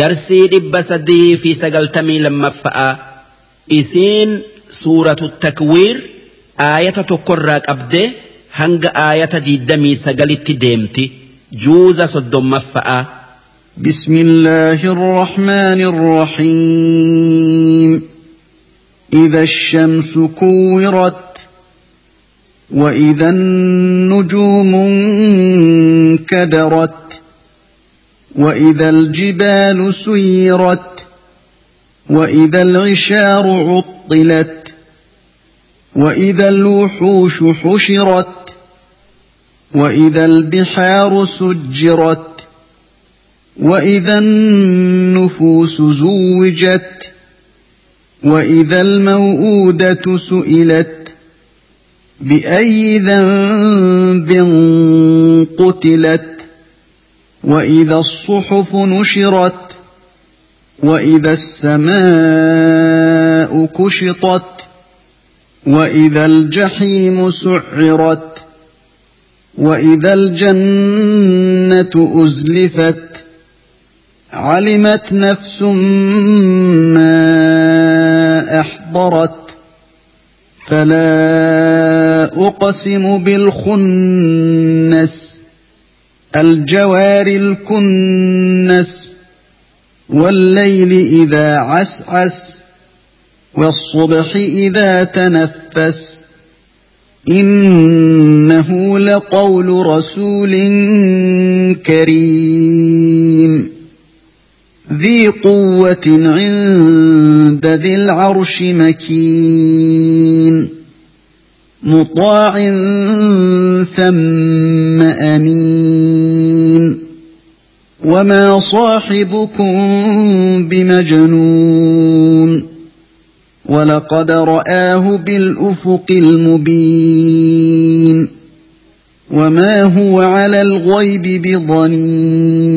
darsii dhibba sadii fi sagaltamii lammaffa'aa isiin suuratu takwiir aayata tokkorraa qabdee hanga aayata diiddamii sagalitti deemti juuza soddommaffa'aa. بسم الله الرحمن الرحيم إذا الشمس كورت وإذا النجوم انكدرت وإذا الجبال سيرت وإذا العشار عطلت وإذا الوحوش حشرت وإذا البحار سجرت وإذا النفوس زوجت وإذا الموءودة سئلت بأي ذنب قتلت وإذا الصحف نشرت وإذا السماء كشطت وإذا الجحيم سعرت وإذا الجنة أزلفت علمت نفس ما أحضرت فلا أقسم بالخنس الجوار الكنس والليل إذا عسعس والصبح إذا تنفس إنه لقول رسول كريم. ذي قوة عند ذي العرش مكين. مطاع ثم امين وما صاحبكم بمجنون ولقد راه بالافق المبين وما هو على الغيب بضنين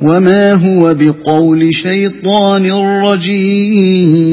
وما هو بقول شيطان رجيم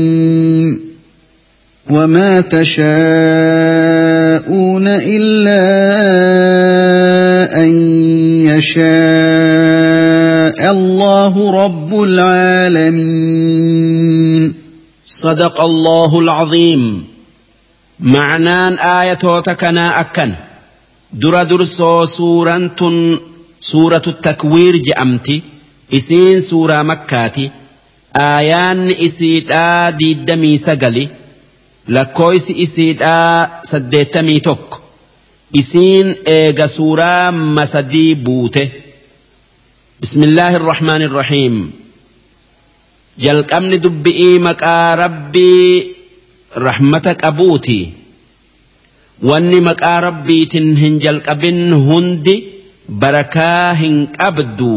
وما تشاءون إلا أن يشاء الله رب العالمين صدق الله العظيم. معنان آية تكنا أكن. در درسو سورة سورة التكوير جأمتي. إسين سورة مكاتي. آيان إسيدا ديدمي سقلي. Lakkoofsi isiidhaa saddeettamii tokko isiin eega suuraa masadii buute bismillaahi irrahmaan irrahiim jalqabni dubbi'ii maqaa rabbii rahmata qabuuti wanni maqaa rabbiitin hin jalqabin hundi barakaa hin qabdu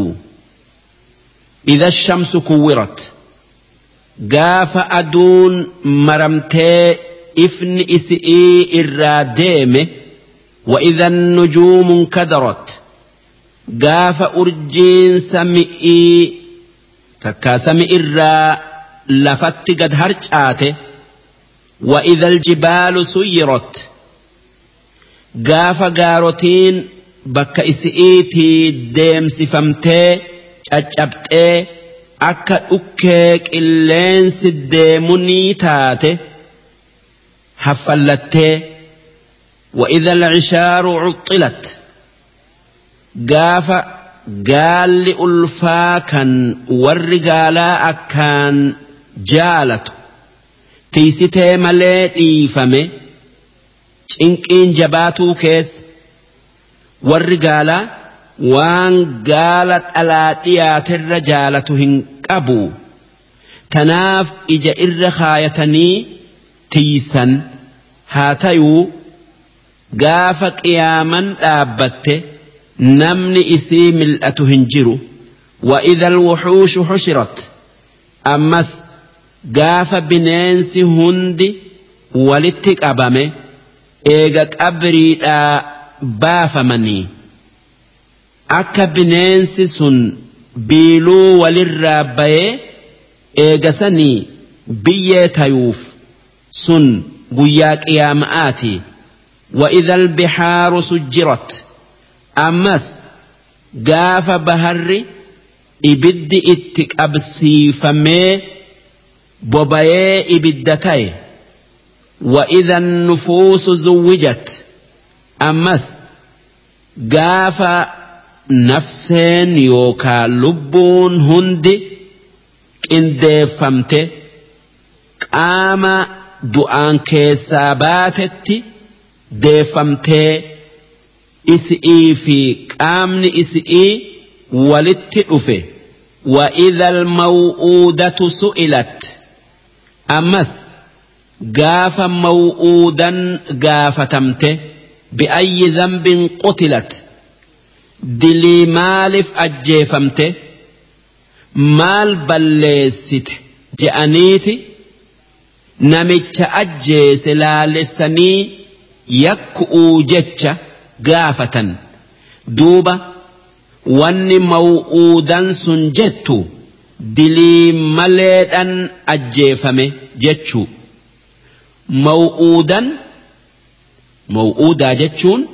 idha shamsu kuwwirat gaafa aduun maramtee ifni isi'ii irraa deeme wa'idha nujuumun kadarot gaafa urjiin sami'ii takka sami irraa lafatti gad harcaate wa'idha aljibaalu suyyirot gaafa gaarotiin bakka isi'iitii deemsifamtee caccabxee. akka dhukkee qilleensi deemunii taate haffallattee وإذا العشار عطلت قاف قال ألفا كان والرجالا أكان جالت تيستي ملي إيفمي cinqiin jabaatuu keessa warri gaalaa waan gaala dhalaa dhiyaaterra jaalatu hin qabu tanaaf ija irra kaayatanii tiisan haa tayuu gaafa qiyaaman dhaabbatte namni isii mil'atu hin jiru وإذا الوحوش حشرت أمس قاف بنينس هندي ولتك أبامي إيغا قبري baafamanii akka bineensi sun biiluu walirraa bayee eegasanii biyyee tayuuf sun guyyaa qiyaama'aati وإذا البحار سجرت أمس قاف بهر إبد إتك أبسيفمي بوبايي إبدتاي وإذا النفوس زوجت أمس قاف nafseen yookaan lubbuun hundi qindeeffamte qaama du'aan keessaa baatetti deeffamtee isi'ii fi qaamni isi'ii walitti dhufe وإذا الموءودة سئلت أمس قاف موءودا قافتمته بأي ذنب قتلت dilii maaliif ajjeefamte? Maal balleessite? Je'aniiti? Namicha ajjeese laalessanii yakku'uu jecha gaafatan. Duuba wanni maw'uudan sun jettu dilii maleedhan ajjeefame jechuu. Maw'uudan maw'uudaa jechuun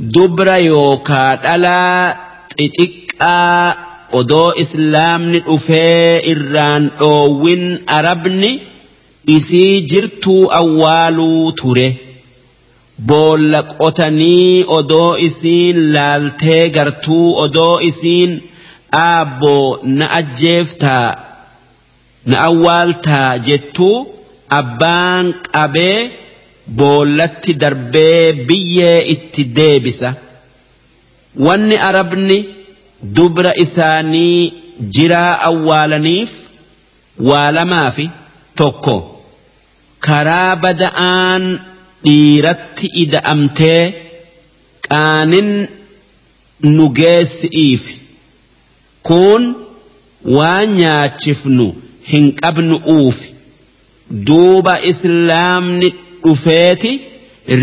dubra yookaa dhalaa xixiqqaa odoo islaamni dhufee irraan dhoowwin arabni isii jirtuu awwaaluu ture boolla qotanii odoo isiin laaltee gartuu odoo isiin aabboo na ajjeeftaa na awwaaltaa jettuu abbaan qabee boollatti darbee biyyee itti deebisa. Wanni arabni dubra isaanii jiraa awwaalaniif waa lamaafi tokko. Karaa bada'aan dhiiratti ida'amtee qaanin nu geessi'iif. Kun waan nyaachifnu hin qabnu uufi duuba islaamni dhufeeti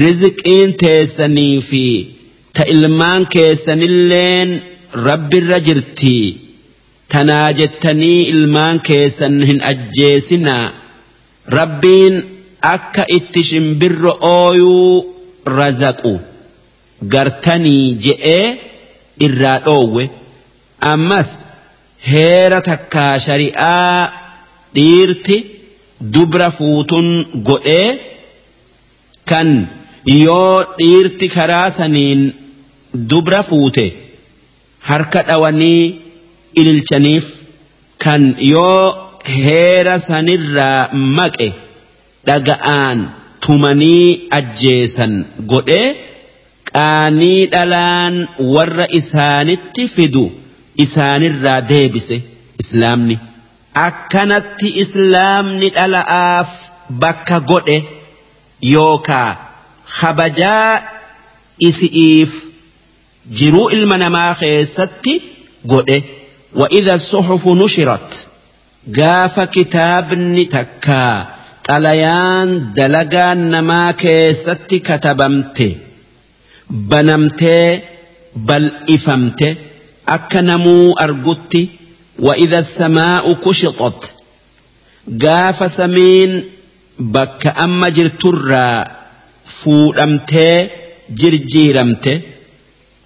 rizqiin teessanii fi ta ilmaan keessanilleen rabbirra jirtii tanaa jettanii ilmaan keessan hin ajjeesinaa rabbiin akka itti shimbirro ooyuu razaqu gartanii je'ee irraa dhoowwe ammas heera takkaa shari'aa dhiirti dubra fuutun godhee kan yoo dhiirti karaa saniin dubra fuute harka dhawanii ililchaniif kan yoo heera sanirraa maqe dhaga'aan tumanii ajjeesan godhee qaanii dhalaan warra isaanitti fidu isaanirraa deebise islaamni. Akkanatti islaamni dhala'aaf bakka godhe yookaa kabajaa isi'iif jiruu ilma namaa keessatti godhe وإذا الصحف نشرت قاف كتابني تكا طليان دلقان نما كيست كتبمت بنمت بل إفمت أكنمو أرقت وإذا السماء كشطت قاف سمين بك أما جرترا فودمت جرجيرمت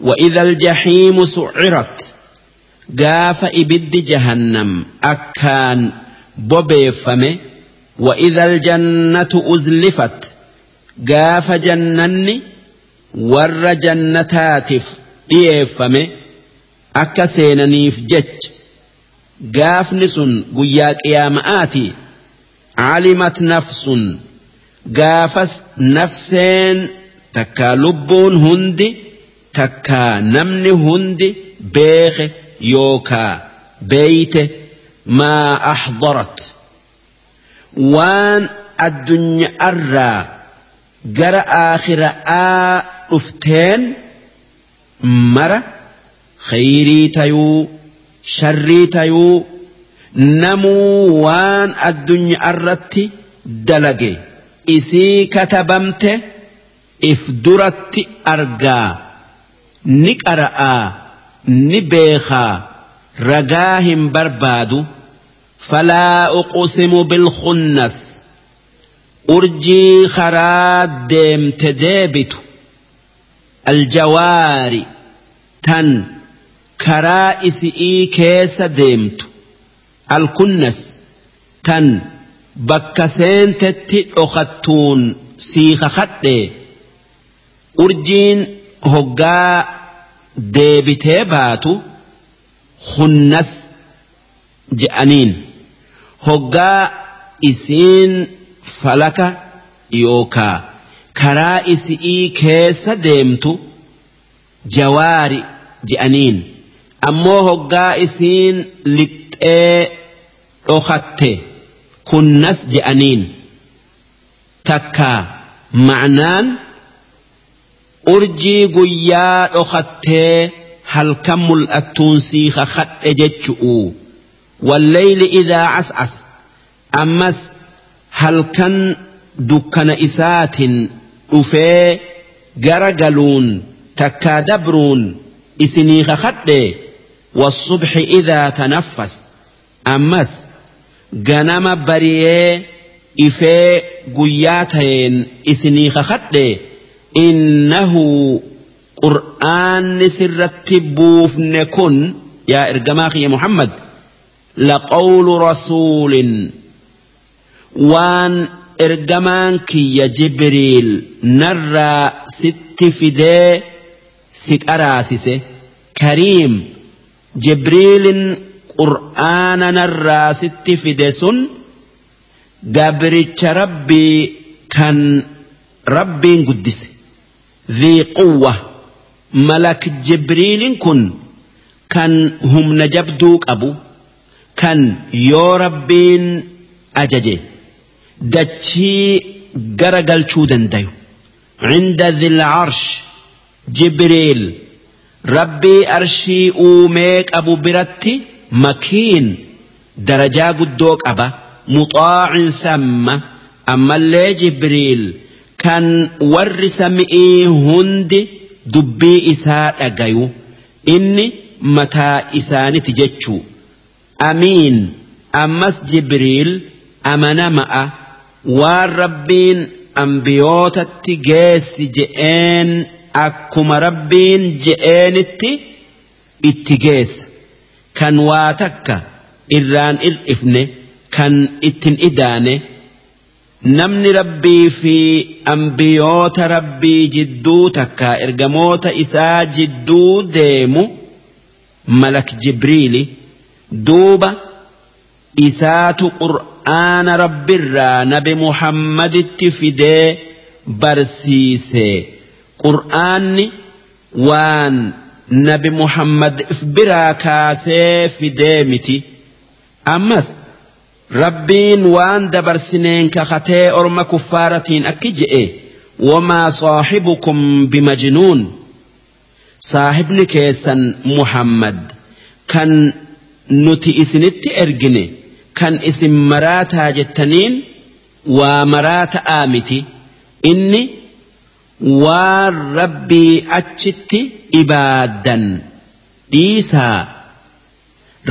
وإذا الجحيم سعرت قاف إبد جهنم أكان بوبيفمه وإذا الجنة أزلفت قاف جنني ور جنتاتف dhiyeeffame akka seenaniif jech gaafni sun guyyaa qiyaama'aati علمت نفس. قافس نفسين تكا لبون هندي تكا نمن هندي بيخ يوكا بيت ما أحضرت. وان الدنيا أرى جرى آخر أفتين مرة خيري تيو شري تيو namuu waan addunyaarratti dalage. Isii katabamte if duratti argaa. Ni qara'aa ni beekaa. Ragaa hin barbaadu. Falaa uqsimu bilkhunnas urjii karaa deemte deebitu. Aljawaari tan karaa isi'ii keessa deemtu alkunnas tan bakka seentetti dhokattuun siiqa kadhee urjiin hoggaa deebitee baatu hunnas je'aniin hoggaa isiin falaka yookaa karaa isi'ii keessa deemtu jawaari je'aniin ammoo hoggaa isiin lixxee dhokatte kunnas je'aniin takkaa ma'naan urjii guyyaa dhokattee halkan mul'attuun siiqa kadhe jechu'u walleyli idaa cascasa ammas halkan dukkana isaatin dhufee gara galuun takkaa dabruun isinii kakadhe والصبح إذا تنفس أمس ganama bari'ee ifee guyyaa ta'een isinii kakadhe innahu qur'aanni sirratti buufne kun yaa ergamaa kiyya muhammad laqawlu rasuulin waan ergamaan kiyya jibriil narraa sitti fidee si qaraasise. Kariim jibriilin quraanan narraa sitti fide sun gabricha rabbii kan rabbiin guddise. Dhii quwwa. Malak jibriilin kun kan humna jabduu qabu kan yoo rabbiin ajaje dachii gara galchuu dandayu. Cinda dhil arsh jibriil. Rabbii arshii uumee qabu biratti makiin darajaa guddoo qaba muxaacin thamma ammallee jibriil kan warri sami'ii hundi dubbii isaa dhagayu inni mataa isaaniti jechuu. Amiin ammas jibriil amanama'a waan rabbiin ambiyootatti geessi je'een akkuma rabbiin je'eenitti itti geessa kan waa takka irraan ir'ifne kan ittin idaane namni rabbii fi ambiyoota rabbii jidduu takka ergamoota isaa jidduu deemu malak jibriili duuba isaatu qur'aana rabbirraa nabi muhammaditti fidee barsiise. qur'aanni waan nabi muhammad if biraa kaasee fidee miti ammas rabbiin waan dabarsineen kakatee orma kuffaaratiin akki je'e wamaa saaxibukum bimajnuun saahibni keessan muhammad kan nuti isinitti ergine kan isin maraataa jettaniin waa maraataa miti inni waan rabbii achitti ibaadan dhiisaa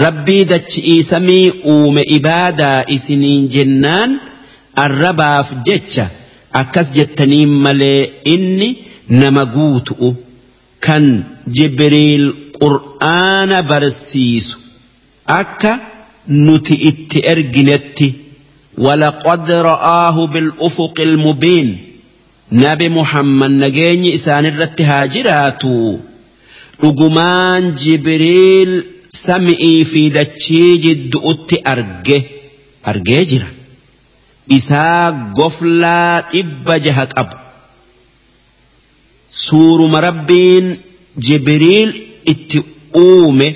rabbii dachi'ii samii uume ibaadaa isiniin jennaan arrabaaf jecha akkas jettaniin malee inni nama guutu'u kan jibriil qur'aana barsiisu akka nuti itti erginetti ولقد رآه بالأفق المبين nabi muhammad nageenyi isaanirratti haa jiraatu. Dhugumaan jibriil sami'ii fi dachii jiddu'utti arge. Argee jira. Isaa goflaa dhibba jaha qabu suuruma rabbiin jibriil itti uume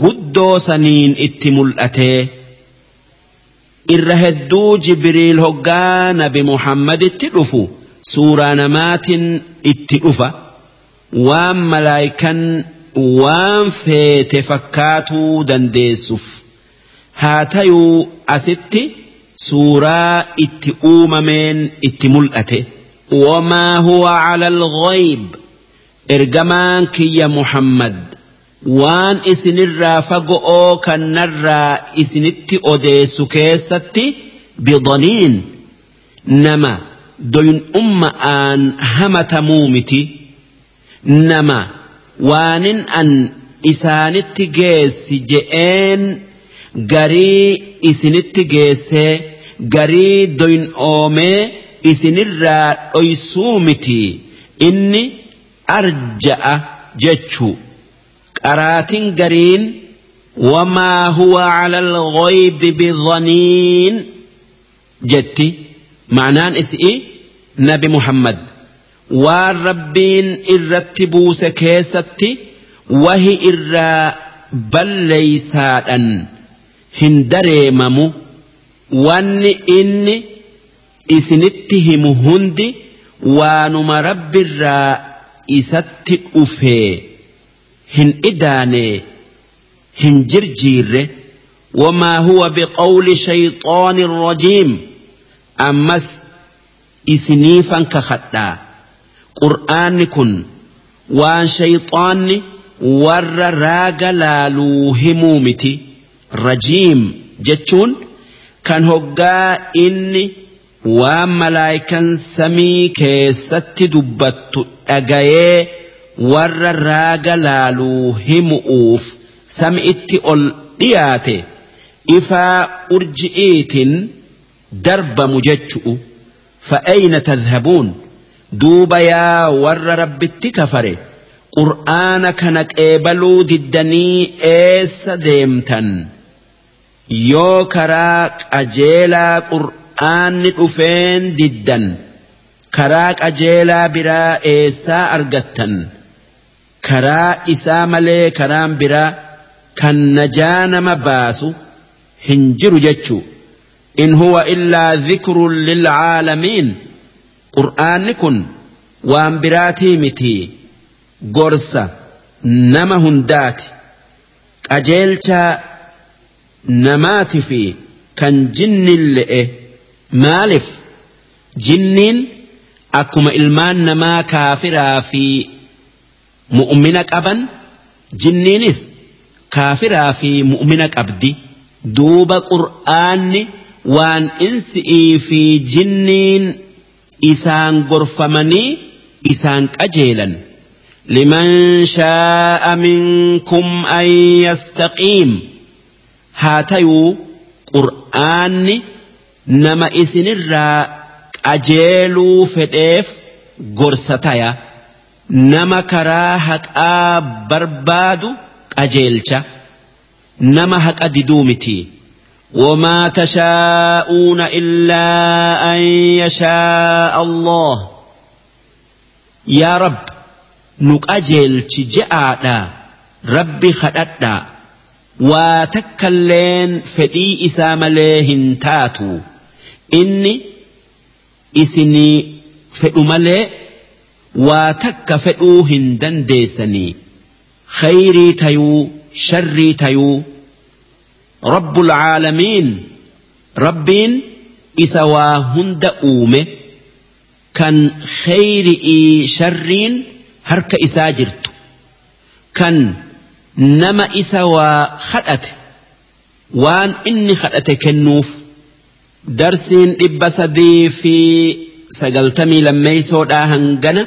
guddoo saniin itti mul'atee irra hedduu jibriil hoggaa nabi muhammaditti dhufu suuraa namaatiin itti dhufa waan malaayikan waan feete fakkaatuu dandeessuuf haa tayuu asitti suuraa itti uumameen itti mul'ate وما هو على الغيب إرجمان كي محمد وان إسن الرافقو كان الرا إسنت أديس كيستي بضنين doyun umma'aan hamatamuu miti nama waanin an isaanitti geessi je'een garii isinitti geessee garii doyun oomee isinirraa dhoysuu miti. Inni arja'a jechuu. Qaraatin gariin wamaa huwa cala alghaybi bidhaniin jetti. ma'anaan isii nabi Muhammad. Waan rabbiin irratti buuse keessatti wahi irraa balleeysaadhan hin dareemamu. Wanni inni isinitti himu hundi waanuma rabbirraa isatti dhufee hin idaane hin jirjiirre. Wamaa huwa biqawli shayxaani rajiim ammas isiniifan kakadhaa. Qur'aanni kun waan shayxaanni warra raaga laaluu himuu miti. Rajiim jechuun kan hoggaa inni waan malaayikan samii keessatti dubbattu dhagayee warra raaga laaluu himu'uuf sam'itti ol dhiyaate. Ifaa urji'iitiin darbamu jechu'u fa'ayna tadhabuun duuba yaa warra rabbitti kafare qur'aana kana qeebaluu diddanii eessa deemtan yoo karaa qajeelaa qur'aanni dhufeen diddan karaa qajeelaa biraa eessaa argattan karaa isaa malee karaan biraa kan najaa nama baasu hin jiru jechuu إن هو إلا ذكر للعالمين. قرآنكن وأمبراتي متي. قرصة نمهن دات أجيلتا نمات في كان جن اللي مالف جنين أكما إلمان نما كافرا في. مؤمنك أبا جنينس كافرا في مؤمنك أبدي دوب قرآني waan insi'ii fi jinniin isaan gorfamanii isaan qajeelan. Liman shaa'a minkum an yastaqiim. Haa tayuu qur'aanni nama isinirraa qajeeluu fedheef gorsa taya nama karaa haqaa barbaadu qajeelcha. Nama haqa diduu miti وما تشاءون إلا أن يشاء الله. يا رب نك أجل تجعنا ربي خدتنا واتكلين فدي إسام لهن تاتو. إني إسني فأملي واتك فأوهن دنديسني. خيري تيو شري تيو. Rabbiin isa waa hunda uume kan khayri'ii sharriin harka isaa jirtu kan nama isa waa kadhate waan inni kadhate kennuuf darsiin dhibba sadii fi sagaltamii lammeeysoodhaa hangana